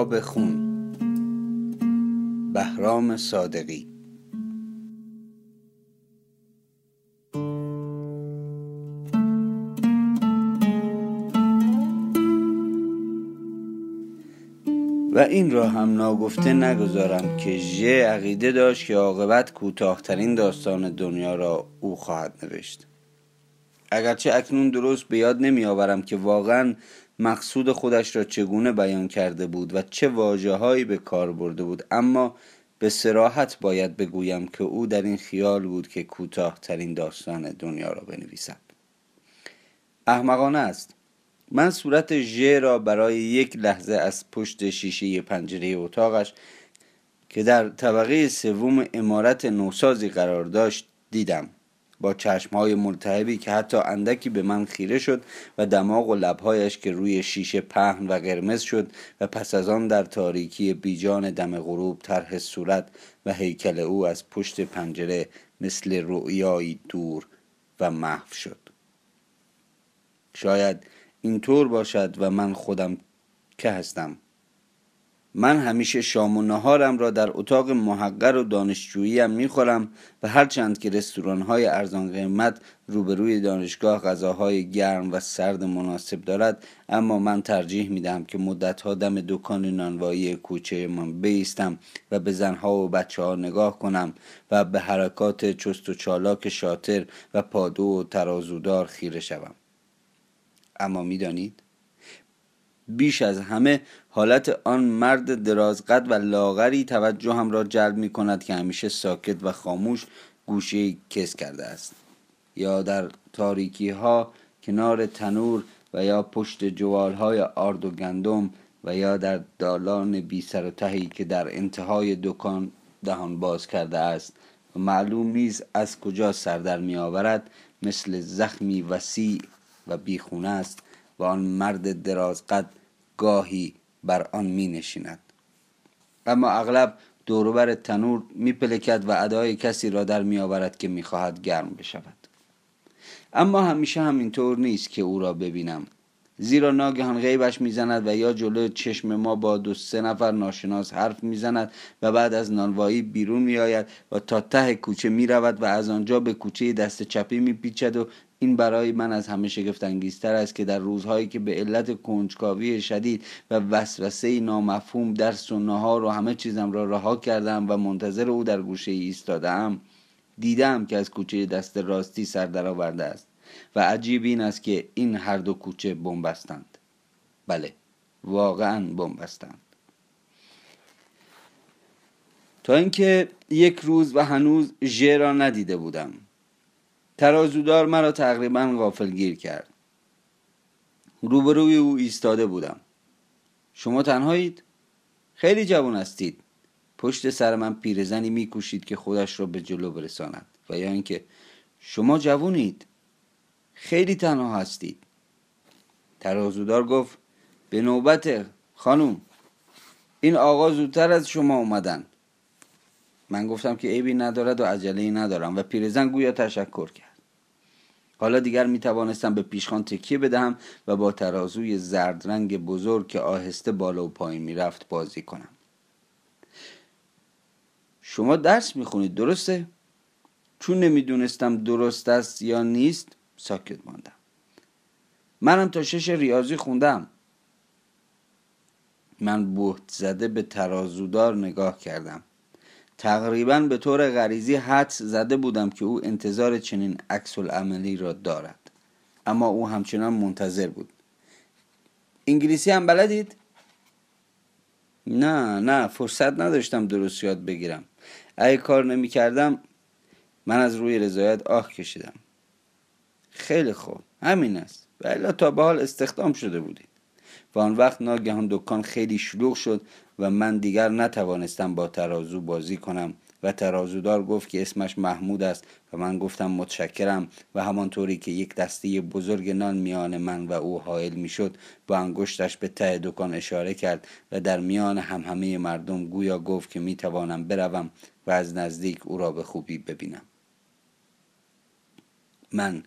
خواب خون. بهرام صادقی. و این را هم ناگفته نگذارم که ژ عقیده داشت که عاقبت کوتاهترین داستان دنیا را او خواهد نوشت. اگرچه اکنون درست به یاد نمی آورم که واقعا مقصود خودش را چگونه بیان کرده بود و چه واجه هایی به کار برده بود اما به سراحت باید بگویم که او در این خیال بود که کوتاهترین داستان دنیا را بنویسد. احمقانه است. من صورت ژ را برای یک لحظه از پشت شیشه پنجره اتاقش که در طبقه سوم امارت نوسازی قرار داشت دیدم. با چشمهای ملتهبی که حتی اندکی به من خیره شد و دماغ و لبهایش که روی شیشه پهن و قرمز شد و پس از آن در تاریکی بیجان دم غروب طرح صورت و هیکل او از پشت پنجره مثل رؤیایی دور و محو شد. شاید اینطور باشد و من خودم که هستم. من همیشه شام و نهارم را در اتاق محقر و دانشجوییم می‌خورم و هرچند که رستوران های ارزان قیمت روبروی دانشگاه غذاهای گرم و سرد مناسب دارد اما من ترجیح می‌دهم که مدتها دم دکان نانوایی کوچه من بیستم و به زنها و بچه ها نگاه کنم و به حرکات چست و چالاک شاطر و پادو و ترازودار خیره شوم. اما می‌دانید؟ بیش از همه حالت آن مرد درازقد و لاغری توجهم را جلب می کند که همیشه ساکت و خاموش گوشه کس کرده است. یا در تاریکی ها کنار تنور و یا پشت جوال های آرد و گندم و یا در دالان بی سر و تهی که در انتهای دکان دهان باز کرده است. و معلوم نیست از کجا سر در می آورد. مثل زخمی وسیع و بیخونه است و آن مرد درازقد گاهی بر آن می نشیند اما اغلب دوروبر تنور می پلکد و ادای کسی را در می آورد که می خواهد گرم بشود. اما همیشه همینطور نیست که او را ببینم. زیرا ناگهان غیبش می‌زند و یا جلو چشم ما با دو سه نفر ناشناس حرف می‌زند و بعد از نانوایی بیرون میآید و تا ته کوچه می‌رود و از آنجا به کوچه دست چپی میپیچد و این برای من از همه شگفت انگیزتر است که در روزهایی که به علت کنجکاوی شدید و وسوسه نامفهوم درس و نهار و همه چیزم را رها کردم و منتظر او در گوشه ایستادم دیدم که از کوچه دست راستی سر درآورده است و عجیب این است که این هر دو کوچه بنبستند. بله واقعا بنبستند. تا اینکه یک روز و هنوز ژ را ندیده بودم. ترازودار مرا تقریبا غافلگیر کرد. روبروی او ایستاده بودم. شما تنهایید؟ خیلی جوان هستید. پشت سر من پیرزنی میکوشید که خودش را به جلو برساند و یا اینکه شما جوونید خیلی تنها هستید. ترازودار گفت به نوبت خانوم این آقا زودتر از شما اومدن. من گفتم که عیبی ندارد و عجله ندارم و پیرزن گویا تشکر کرد. حالا دیگر می توانستم به پیشخان تکیه بدهم و با ترازوی زرد رنگ بزرگ که آهسته بالا و پایین می رفت بازی کنم. شما درس می خونید درسته؟ چون نمی‌دونستم درست است یا نیست ساکت ماندم. منم تا شش ریاضی خوندم. من بهت زده به ترازودار نگاه کردم. تقریبا به طور غریزی حدس زده بودم که او انتظار چنین عکس عملی را دارد. اما او همچنان منتظر بود. انگلیسی هم بلدید؟ نه نه فرصت نداشتم درست یاد بگیرم. اگه کار نمی کردم من از روی رضایت آه کشیدم. خیلی خوب همین است. و تا به حال استخدام شده بودید. و آن وقت ناگهان دکان خیلی شلوغ شد. و من دیگر نتوانستم با ترازو بازی کنم. و ترازودار گفت که اسمش محمود است و من گفتم متشکرم و همانطوری که یک دسته بزرگ نان میان من و او حائل می‌شد با انگشتش به ته دکان اشاره کرد و در میان هم همه مردم گویا گفت که می‌توانم بروم و از نزدیک او را به خوبی ببینم. من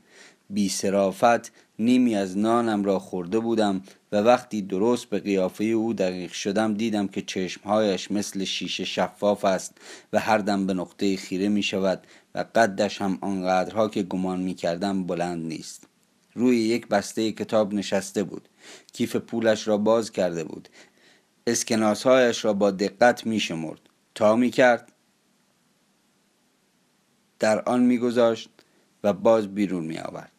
بی سرافت نیمی از نانم را خورده بودم و وقتی درست به قیافه او دقیق شدم دیدم که چشمهایش مثل شیشه شفاف است و هر دم به نقطه خیره می شود و قدش هم آنقدرها که گمان می کردم بلند نیست. روی یک بسته کتاب نشسته بود. کیف پولش را باز کرده بود. اسکناسهایش را با دقت می شمرد. تا می کرد در آن میگذاشت و باز بیرون می آورد.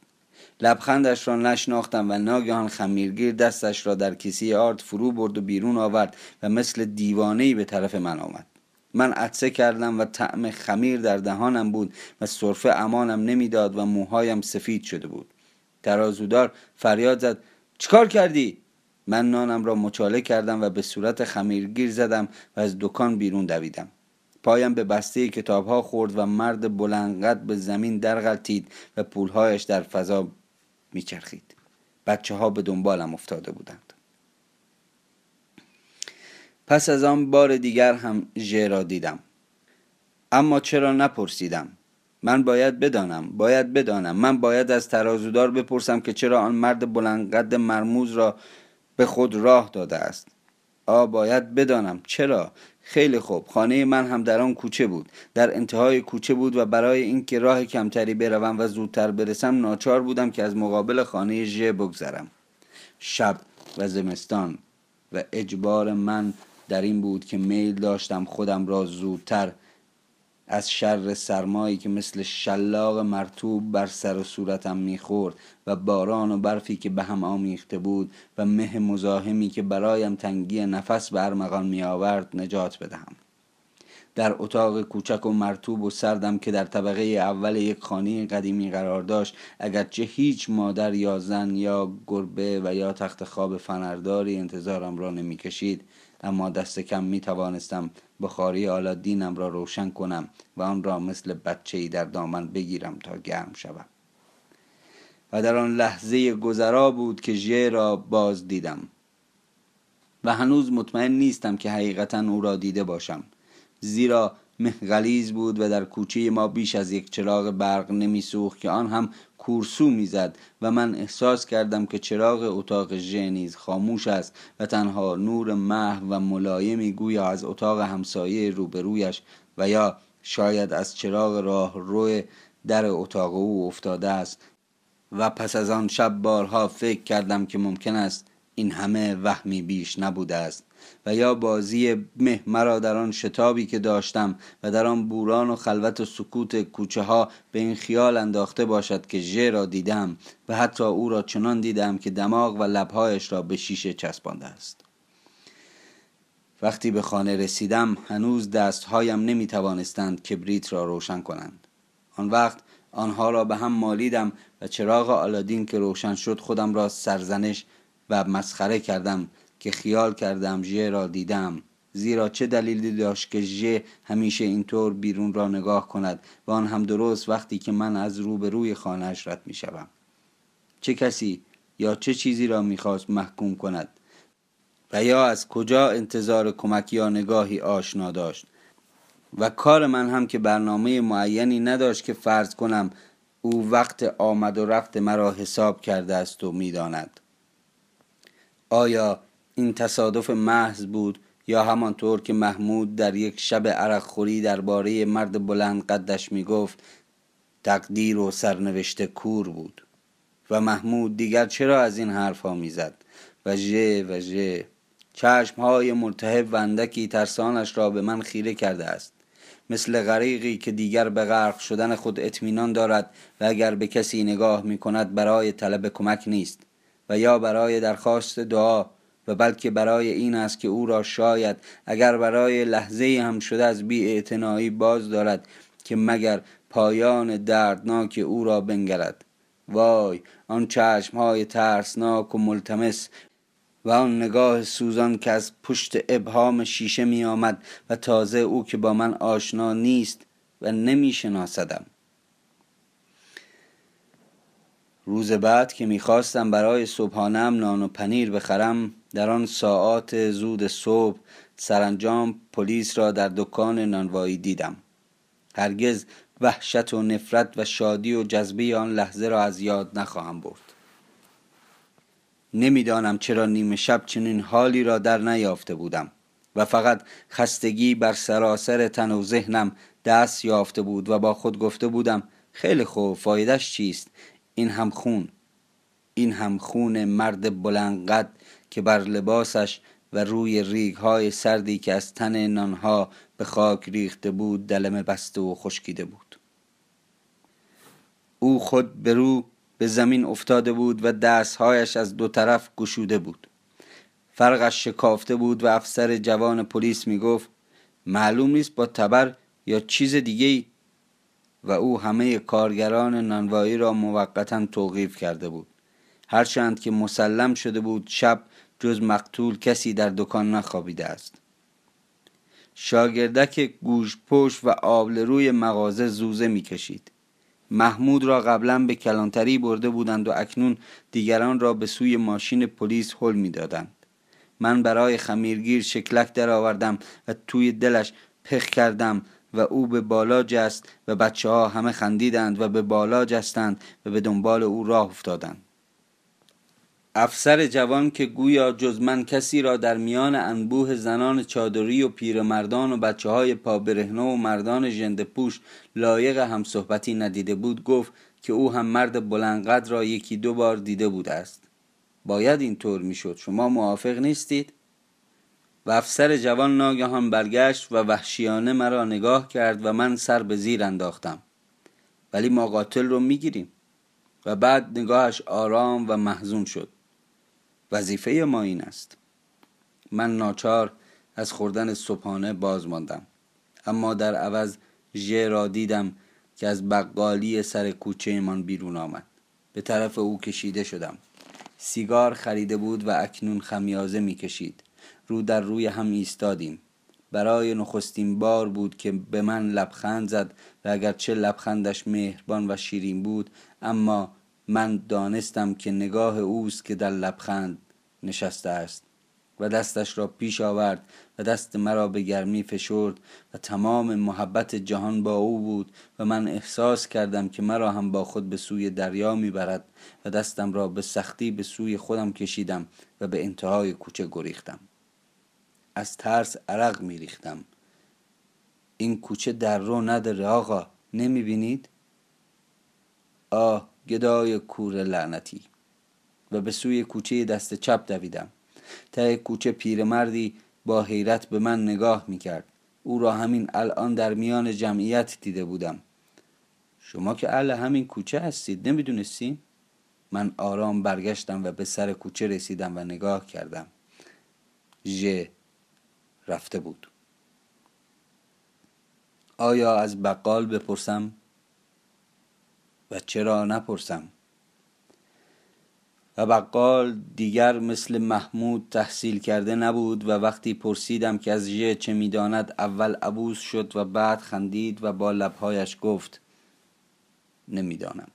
لبخندش را نشناختم و ناگهان خمیرگیر دستش را در کیسه آرد فرو برد و بیرون آورد و مثل دیوانهای به طرف من آمد. من عطسه کردم و طعم خمیر در دهانم بود و صرفه امانم نمی‌داد و موهایم سفید شده بود. ترازودار فریاد زد چیکار کردی؟ من نانم را مچاله کردم و به صورت خمیرگیر زدم و از دکان بیرون دویدم. پایم به بسته کتاب ها خورد و مرد بلندقد به زمین درغلتید و پولهایش در فضا میچرخید. بچه ها به دنبالم افتاده بودند. پس از آن بار دیگر هم ژ را دیدم. اما چرا نپرسیدم؟ من باید بدانم باید بدانم. من باید از ترازودار بپرسم که چرا آن مرد بلندقد مرموز را به خود راه داده است. آ باید بدانم. چرا؟ خیلی خوب. خانه من هم در آن کوچه بود. در انتهای کوچه بود و برای اینکه راه کمتری بروم و زودتر برسم ناچار بودم که از مقابل خانه ژ بگذرم. شب و زمستان و اجبار من در این بود که میل داشتم خودم را زودتر از شر سرمایی که مثل شلاق مرتوب بر سر و صورتم می‌خورد و باران و برفی که به هم آمیخته بود و مه مزاحمی که برایم تنگی نفس به ارمغان می آورد نجات بدهم. در اتاق کوچک و مرتوب و سردم که در طبقه اول یک خانه قدیمی قرار داشت اگرچه هیچ مادر یا زن یا گربه و یا تخت خواب فنرداری انتظارم را نمی‌کشید اما دست کم می توانستم بخاری آلادینم را روشن کنم و آن را مثل بچه ای در دامن بگیرم تا گرم شوم. و در آن لحظه گذرا بود که ژ را باز دیدم. و هنوز مطمئن نیستم که حقیقتا او را دیده باشم. زیرا مه بود و در کوچه ما بیش از یک چراغ برق نمیسوخت که آن هم کورسو می‌زد و من احساس کردم که چراغ اتاق ژ نیز خاموش است و تنها نور محو و ملایمی گویا از اتاق همسایه روبرویش و یا شاید از چراغ راه روی در اتاق او افتاده است. و پس از آن شب بارها فکر کردم که ممکن است این همه وهمی بیش نبوده است. و یا بازی مه مرا در آن شتابی که داشتم و در آن بوران و خلوت و سکوت کوچه ها به این خیال انداخته باشد که ژ را دیدم و حتی او را چنان دیدم که دماغ و لبهایش را به شیشه چسبانده است. وقتی به خانه رسیدم هنوز دستهایم نمی توانستند کبریت را روشن کنند. آن وقت آنها را به هم مالیدم و چراغ آلادین که روشن شد خودم را سرزنش و مسخره کردم که خیال کردم ژ را دیدم. زیرا چه دلیلی داشت که ژ همیشه اینطور بیرون را نگاه کند و آن هم درست وقتی که من از روبروی خانهاش رد می شوم. چه کسی یا چه چیزی را می‌خواست محکوم کند؟ و یا از کجا انتظار کمک یا نگاهی آشنا داشت؟ و کار من هم که برنامه معینی نداشت که فرض کنم او وقت آمد و رفت مرا حساب کرده است و می‌داند. آیا این تصادف محض بود یا همانطور که محمود در یک شب عرق خوری درباره مرد بلند قدش می گفت تقدیر و سرنوشت کور بود. و محمود دیگر چرا از این حرف می زد و ژه و ژه. چشم های ملتهب و اندکی ترسانش را به من خیره کرده است. مثل غریقی که دیگر به غرق شدن خود اطمینان دارد و اگر به کسی نگاه می کند برای طلب کمک نیست و یا برای درخواست دعا و بلکه برای این است که او را شاید اگر برای لحظه هم شده از بی باز دارد که مگر پایان دردناک او را بنگرد. وای آن چشم های ترسناک و ملتمس و آن نگاه سوزان که از پشت ابهام شیشه می آمد و تازه او که با من آشنا نیست و نمی شناسدم روز بعد که می‌خواستم برای صبحانم نان و پنیر بخرم در آن ساعات زود صبح سرانجام پلیس را در دکان نانوایی دیدم. هرگز وحشت و نفرت و شادی و جذبه آن لحظه را از یاد نخواهم برد. نمی‌دانم چرا نیمه شب چنین حالی را در نیافته بودم و فقط خستگی بر سراسر تن و ذهنم دست یافته بود و با خود گفته بودم خیلی خوب فایدهش چیست؟ این هم خون این هم خون مرد بلندقد که بر لباسش و روی ریگ های سردی که از تن نانها به خاک ریخته بود دلمه بسته و خشکیده بود. او خود به رو به زمین افتاده بود و دستهایش از دو طرف گشوده بود. فرقش شکافته بود و افسر جوان پلیس می گفت معلوم نیست با تبر یا چیز دیگه و او همه کارگران نانوایی را موقتا توقیف کرده بود. هرچند که مسلم شده بود شب جز مقتول کسی در دکان نخوابیده است. شاگردک گوش پشت و آبل روی مغازه زوزه می‌کشید. محمود را قبلا به کلانتری برده بودند و اکنون دیگران را به سوی ماشین پلیس حل می‌دادند. من برای خمیرگیر شکلک درآوردم و توی دلش پخ کردم و او به بالا جست و بچه ها همه خندیدند و به بالا جستند و به دنبال او راه افتادند. افسر جوان که گویا جز من کسی را در میان انبوه زنان چادری و پیرمردان و بچه های پابرهنه و مردان جند پوش لایق هم صحبتی ندیده بود گفت که او هم مرد بلندقدر را یکی دو بار دیده بود است. باید اینطور می‌شد. شما موافق نیستید؟ و افسر جوان ناگهان برگشت و وحشیانه مرا نگاه کرد و من سر به زیر انداختم. ولی ما قاتل رو می‌گیریم. و بعد نگاهش آرام و محزون شد. وظیفه ما این است. من ناچار از خوردن صبحانه باز ماندم اما در عوض ژه را دیدم که از بقالی سر کوچه من بیرون آمد. به طرف او کشیده شدم. سیگار خریده بود و اکنون خمیازه می‌کشید. رو در روی هم ایستادیم. برای نخستین بار بود که به من لبخند زد و اگرچه لبخندش مهربان و شیرین بود اما من دانستم که نگاه اوست که در لبخند نشسته است و دستش را پیش آورد و دست مرا به گرمی فشرد و تمام محبت جهان با او بود و من احساس کردم که مرا هم با خود به سوی دریا می‌برد و دستم را به سختی به سوی خودم کشیدم و به انتهای کوچه گریختم. از ترس عرق میریختم. این کوچه در رو نداره آقا نمی‌بینید؟ آه گدای کور لعنتی. و به سوی کوچه دست چپ دویدم. ته کوچه پیرمردی با حیرت به من نگاه می‌کرد. او را همین الان در میان جمعیت دیده بودم. شما که اهل همین کوچه هستید نمی‌دونستین؟ من آرام برگشتم و به سر کوچه رسیدم و نگاه کردم. ژ رفته بود. آیا از بقال بپرسم؟ و چرا نپرسم؟ و بقال دیگر مثل محمود تحصیل کرده نبود و وقتی پرسیدم که از ژه چه می‌داند اول عبوس شد و بعد خندید و با لبهایش گفت نمی‌دانم.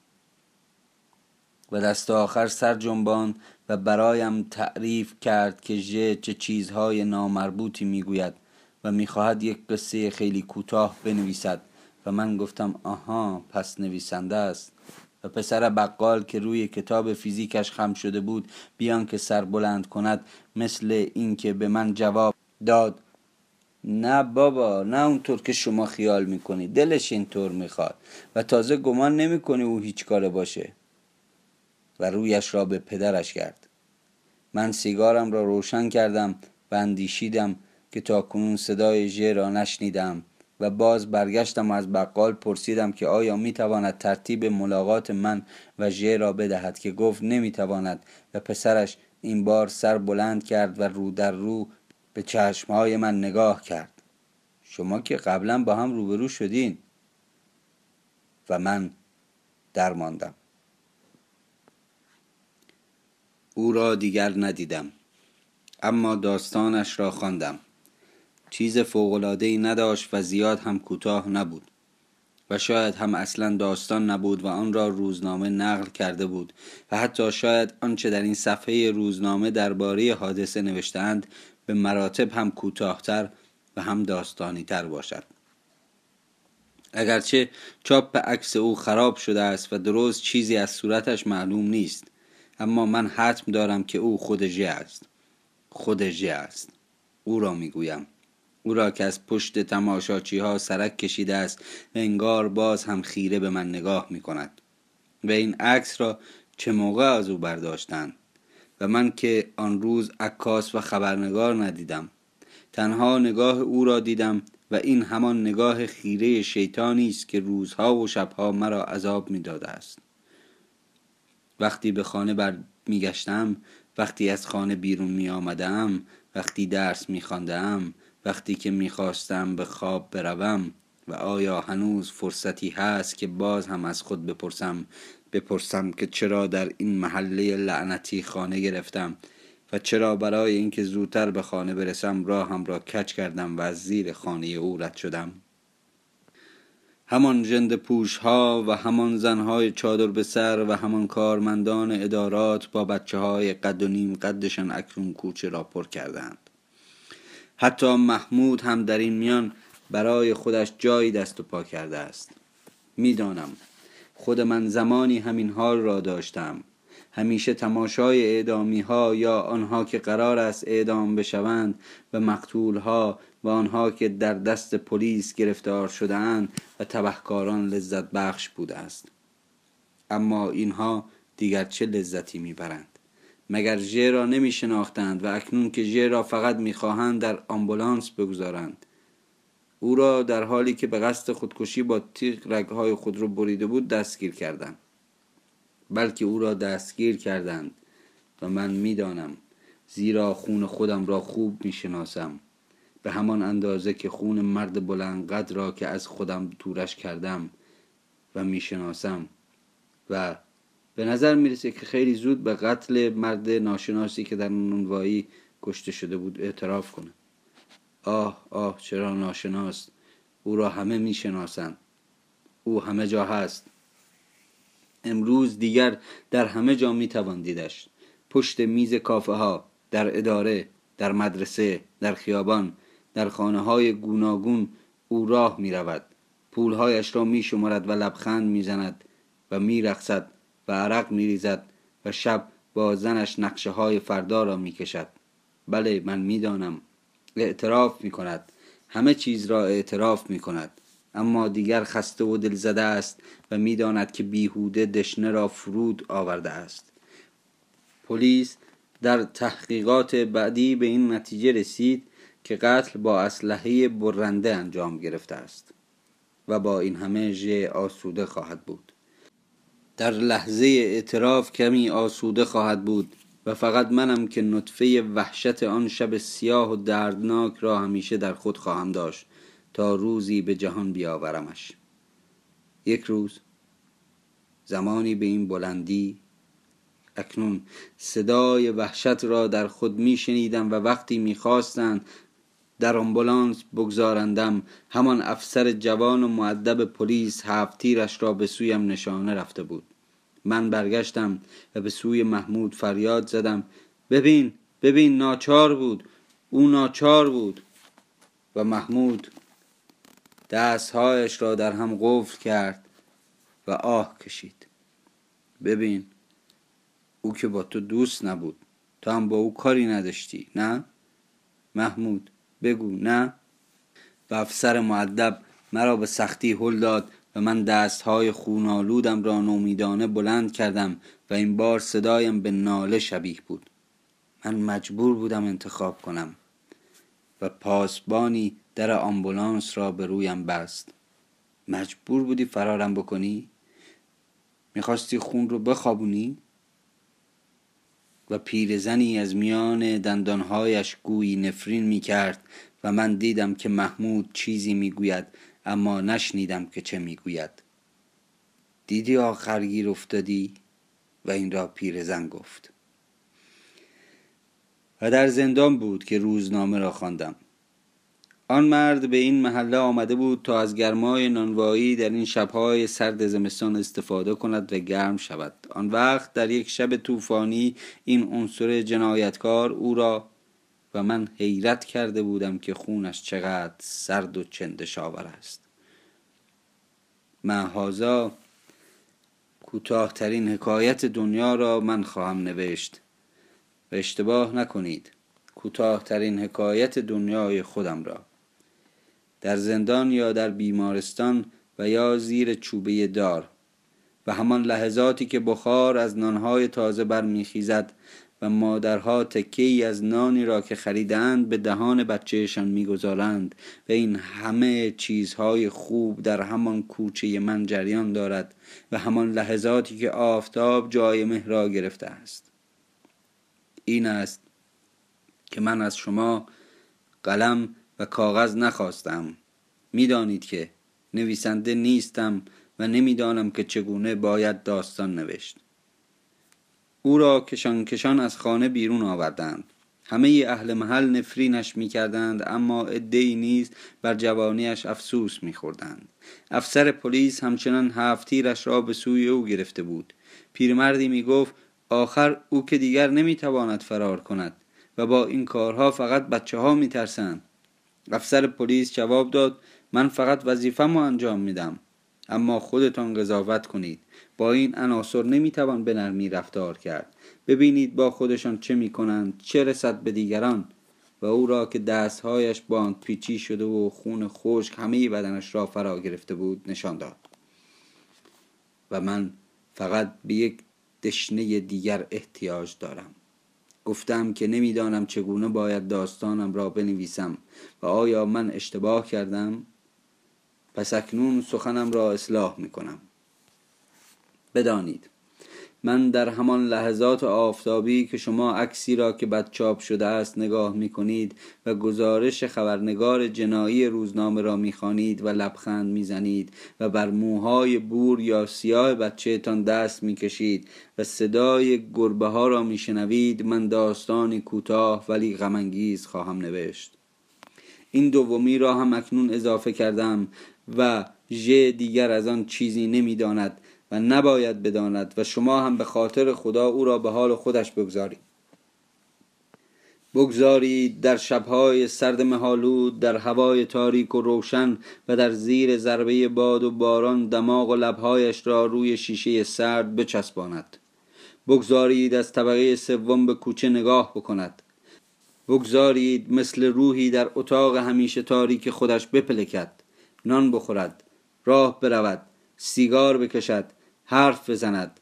و دست آخر سر جنبان و برایم تعریف کرد که چه چیزهای نامربوطی می‌گوید و می‌خواهد یک قصه خیلی کوتاه بنویسد. و من گفتم آها پس نویسنده است. و پسر بقال که روی کتاب فیزیکش خم شده بود بیان که سر بلند کند مثل اینکه به من جواب داد نه بابا نه اونطور که شما خیال می‌کنی دلش اینطور می‌خواد. و تازه گمان نمی‌کنی او هیچ کاره باشه. و رویش را به پدرش کرد من سیگارم را روشن کردم و اندیشیدم که تا کنون صدای ژ را نشنیدم و باز برگشتم و از بقال پرسیدم که آیا می‌تواند ترتیب ملاقات من و ژ را بدهد که گفت نمی‌تواند و پسرش این بار سر بلند کرد و رو در رو به چشمهای من نگاه کرد. شما که قبلا با هم روبرو شدین. و من درماندم او را دیگر ندیدم. اما داستانش را خواندم. چیز ای نداشت و زیاد هم کوتاه نبود. و شاید هم اصلا داستان نبود و آن را روزنامه نقل کرده بود و حتی شاید آنچه در این صفحه روزنامه درباره حادثه نوشتهاند به مراتب هم کوتاهتر و هم داستانی تر باشد. اگرچه چاپ عکس او خراب شده است و درست چیزی از صورتش معلوم نیست اما من حتم دارم که او خود ژه است. خود ژه است. او را می‌گویم. او را که از پشت تماشاچی ها سرک کشیده است و انگار باز هم خیره به من نگاه می کند و این عکس را چه موقع از او برداشتند؟ و من که آن روز عکاس و خبرنگار ندیدم. تنها نگاه او را دیدم و این همان نگاه خیره شیطانی است که روزها و شبها مرا عذاب می‌داده است. وقتی به خانه بر میگشتم وقتی از خانه بیرون می آمدم وقتی درس می خواندم وقتی که می‌خواستم به خواب بروم و آیا هنوز فرصتی هست که باز هم از خود بپرسم بپرسم که چرا در این محله لعنتی خانه گرفتم و چرا برای اینکه زودتر به خانه برسم راهم را کچ کردم و از زیر خانه او رد شدم؟ همان جند پوش ها و همان زنهای چادر به سر و همان کارمندان ادارات با بچه های قد و نیم قدشان اکنون کوچه را پر کردند. حتی محمود هم در این میان برای خودش جایی دست و پا کرده است. می‌دانم خود من زمانی همین حال را داشتم. همیشه تماشای اعدامی ها یا آنها که قرار است اعدام بشوند و مقتول ها و آنها که در دست پلیس گرفتار شدهاند و تبهکاران لذت بخش بوده است اما اینها دیگر چه لذتی می‌برند؟ مگر ژ را نمی شناختند و اکنون که ژ را فقط می‌خواهند در آمبولانس بگذارند؟ او را در حالی که به قصد خودکشی با تیغ رگهای خود را بریده بود دستگیر کردند بلکه او را دستگیر کردند و من می‌دانم زیرا خون خودم را خوب می‌شناسم. به همان اندازه که خون مرد بلندقد را که از خودم دورش کردم و می‌شناسم. و به نظر می‌رسه که خیلی زود به قتل مرد ناشناسی که در نونوایی کشته شده بود اعتراف کنه. آه آه چرا ناشناس؟ او را همه می‌شناسند. او همه جا هست. امروز دیگر در همه جا می‌توان دیدش. پشت میز کافه ها در اداره در مدرسه در خیابان در خانه های گوناگون او راه می رود پولهایش را می شمارد و لبخند می زند و می رخصد و عرق می ریزد و شب با زنش نقشه های فردا را می کشد بله من می دانم اعتراف می کند همه چیز را اعتراف می کند اما دیگر خسته و دلزده است و می‌داند که بیهوده دشنه را فرود آورده است. پلیس در تحقیقات بعدی به این نتیجه رسید که قتل با اسلحه برنده انجام گرفته است و با این همه ژ آسوده خواهد بود. در لحظه اعتراف کمی آسوده خواهد بود و فقط منم که نطفه وحشت آن شب سیاه و دردناک را همیشه در خود خواهم داشت تا روزی به جهان بیاورمش. یک روز زمانی به این بلندی اکنون صدای وحشت را در خود می شنیدم و وقتی می خواستند در آمبولانس بگذارندم. همان افسر جوان و معدب پلیس هفتیرش را به سویم نشانه رفته بود. من برگشتم و به سوی محمود فریاد زدم. ببین ببین ناچار بود. او ناچار بود. و محمود دستهایش را در هم قفل کرد و آه کشید. ببین او که با تو دوست نبود. تو هم با او کاری نداشتی نه؟ محمود بگو نه و افسر معدب مرا به سختی هل داد و من دستهای خونالودم را نومیدانه بلند کردم و این بار صدایم به ناله شبیه بود من مجبور بودم انتخاب کنم و پاسبانی در آمبولانس را به رویم بست مجبور بودی فرارم بکنی؟ می‌خواستی خون رو بخوابونی؟ و پیرزنی از میان دندانهایش گویی نفرین می‌کرد و من دیدم که محمود چیزی می‌گوید اما نشنیدم که چه می‌گوید. دیدی آخرگیر افتادی؟ و این را پیرزن گفت. و در زندان بود که روزنامه را خواندم. آن مرد به این محله آمده بود تا از گرمای نانوایی در این شبهای سرد زمستان استفاده کند و گرم شود. آن وقت در یک شب طوفانی این عنصر جنایتکار او را و من حیرت کرده بودم که خونش چقدر سرد و چندشاور است. معهازا کوتاهترین حکایت دنیا را من خواهم نوشت. و اشتباه نکنید. کوتاهترین حکایت دنیای خودم را. در زندان یا در بیمارستان و یا زیر چوبه دار. و همان لحظاتی که بخار از نانهای تازه برمیخیزد و مادرها تکه ای از نانی را که خریدند به دهان بچهشان می‌گذارند و این همه چیزهای خوب در همان کوچه من جریان دارد و همان لحظاتی که آفتاب جای مهرا گرفته است. این است که من از شما قلم و کاغذ نخواستم می‌دانید که نویسنده نیستم و نمی‌دانم که چگونه باید داستان نوشت او را کشان کشان از خانه بیرون آوردند همه اهل محل نفرینش می کردند اما ادهی نیز بر جوانیش افسوس می خوردند. افسر پلیس همچنان هفتیرش را به سوی او گرفته بود پیرمردی می گفت آخر او که دیگر نمی تواند فرار کند و با این کارها فقط بچه ها می ترسند. افسر پلیس جواب داد من فقط وظیفم رو انجام میدم اما خودتان قضاوت کنید. با این عناصر نمی‌توان به نرمی رفتار کرد. ببینید با خودشان چه می‌کنند چه رسد به دیگران. و او را که دستهایش باند پیچی شده و خون خشک همه بدنش را فرا گرفته بود نشان داد. و من فقط به یک دشنه دیگر احتیاج دارم. گفتم که نمی‌دانم چگونه باید داستانم را بنویسم و آیا من اشتباه کردم؟ پس اکنون سخنم را اصلاح می کنم بدانید. من در همان لحظات آفتابی که شما عکسی را که بد چاپ شده است نگاه می کنید و گزارش خبرنگار جنایی روزنامه را می خانید و لبخند می زنید و بر موهای بور یا سیاه بچهتان دست می کشید و صدای گربه ها را می شنوید من داستانی کوتاه ولی غمانگیز خواهم نوشت. این دومی را هم اکنون اضافه کردم و ژ دیگر از آن چیزی نمی‌داند. و نباید بداند و شما هم به خاطر خدا او را به حال خودش بگذارید. بگذارید در شبهای سرد مهالود در هوای تاریک و روشن و در زیر ضربه باد و باران دماغ و لبهایش را روی شیشه سرد بچسباند. بگذارید از طبقه سوم به کوچه نگاه بکند. بگذارید مثل روحی در اتاق همیشه تاریک خودش بپلکد نان بخورد راه برود سیگار بکشد حرف بزند.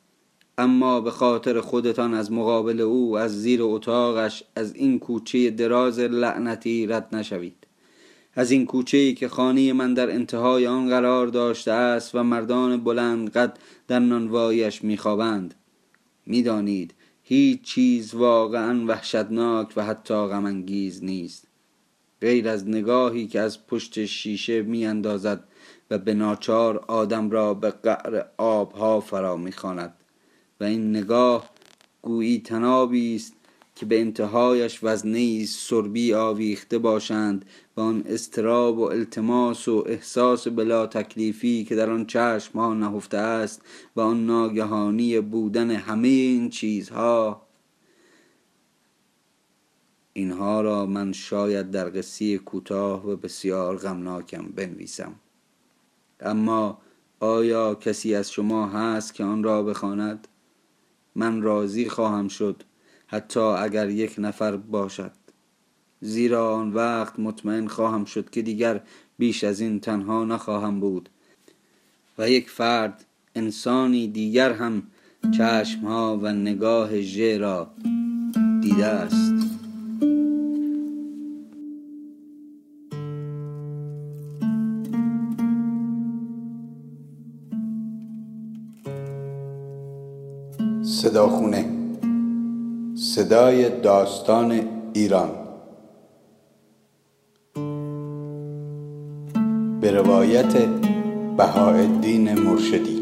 اما به خاطر خودتان از مقابل او از زیر اتاقش از این کوچه دراز لعنتی رد نشوید. از این کوچه که خانه من در انتهای آن قرار داشته است و مردان بلند قد در نانوایش میخوابند. می‌دانید هیچ چیز واقعا وحشتناک و حتی غمانگیز نیست. غیر از نگاهی که از پشت شیشه میاندازد و به ناچار آدم را به قعر آبها فرا می‌خواند. و این نگاه گویی تنابی است که به انتهایش وزنه سربی آویخته باشند و آن استراب و التماس و احساس بلا تکلیفی که در آن چشم ها نهفته است و آن ناگهانی بودن همه این چیزها اینها را من شاید در قصه کوتاه و بسیار غمناکم بنویسم. اما آیا کسی از شما هست که آن را بخواند؟ من راضی خواهم شد حتی اگر یک نفر باشد. زیرا آن وقت مطمئن خواهم شد که دیگر بیش از این تنها نخواهم بود. و یک فرد انسانی دیگر هم چشمها و نگاه ژ را دیده است. صداخونه. صدای داستان ایران. به روایت بهاءالدین مرشدی.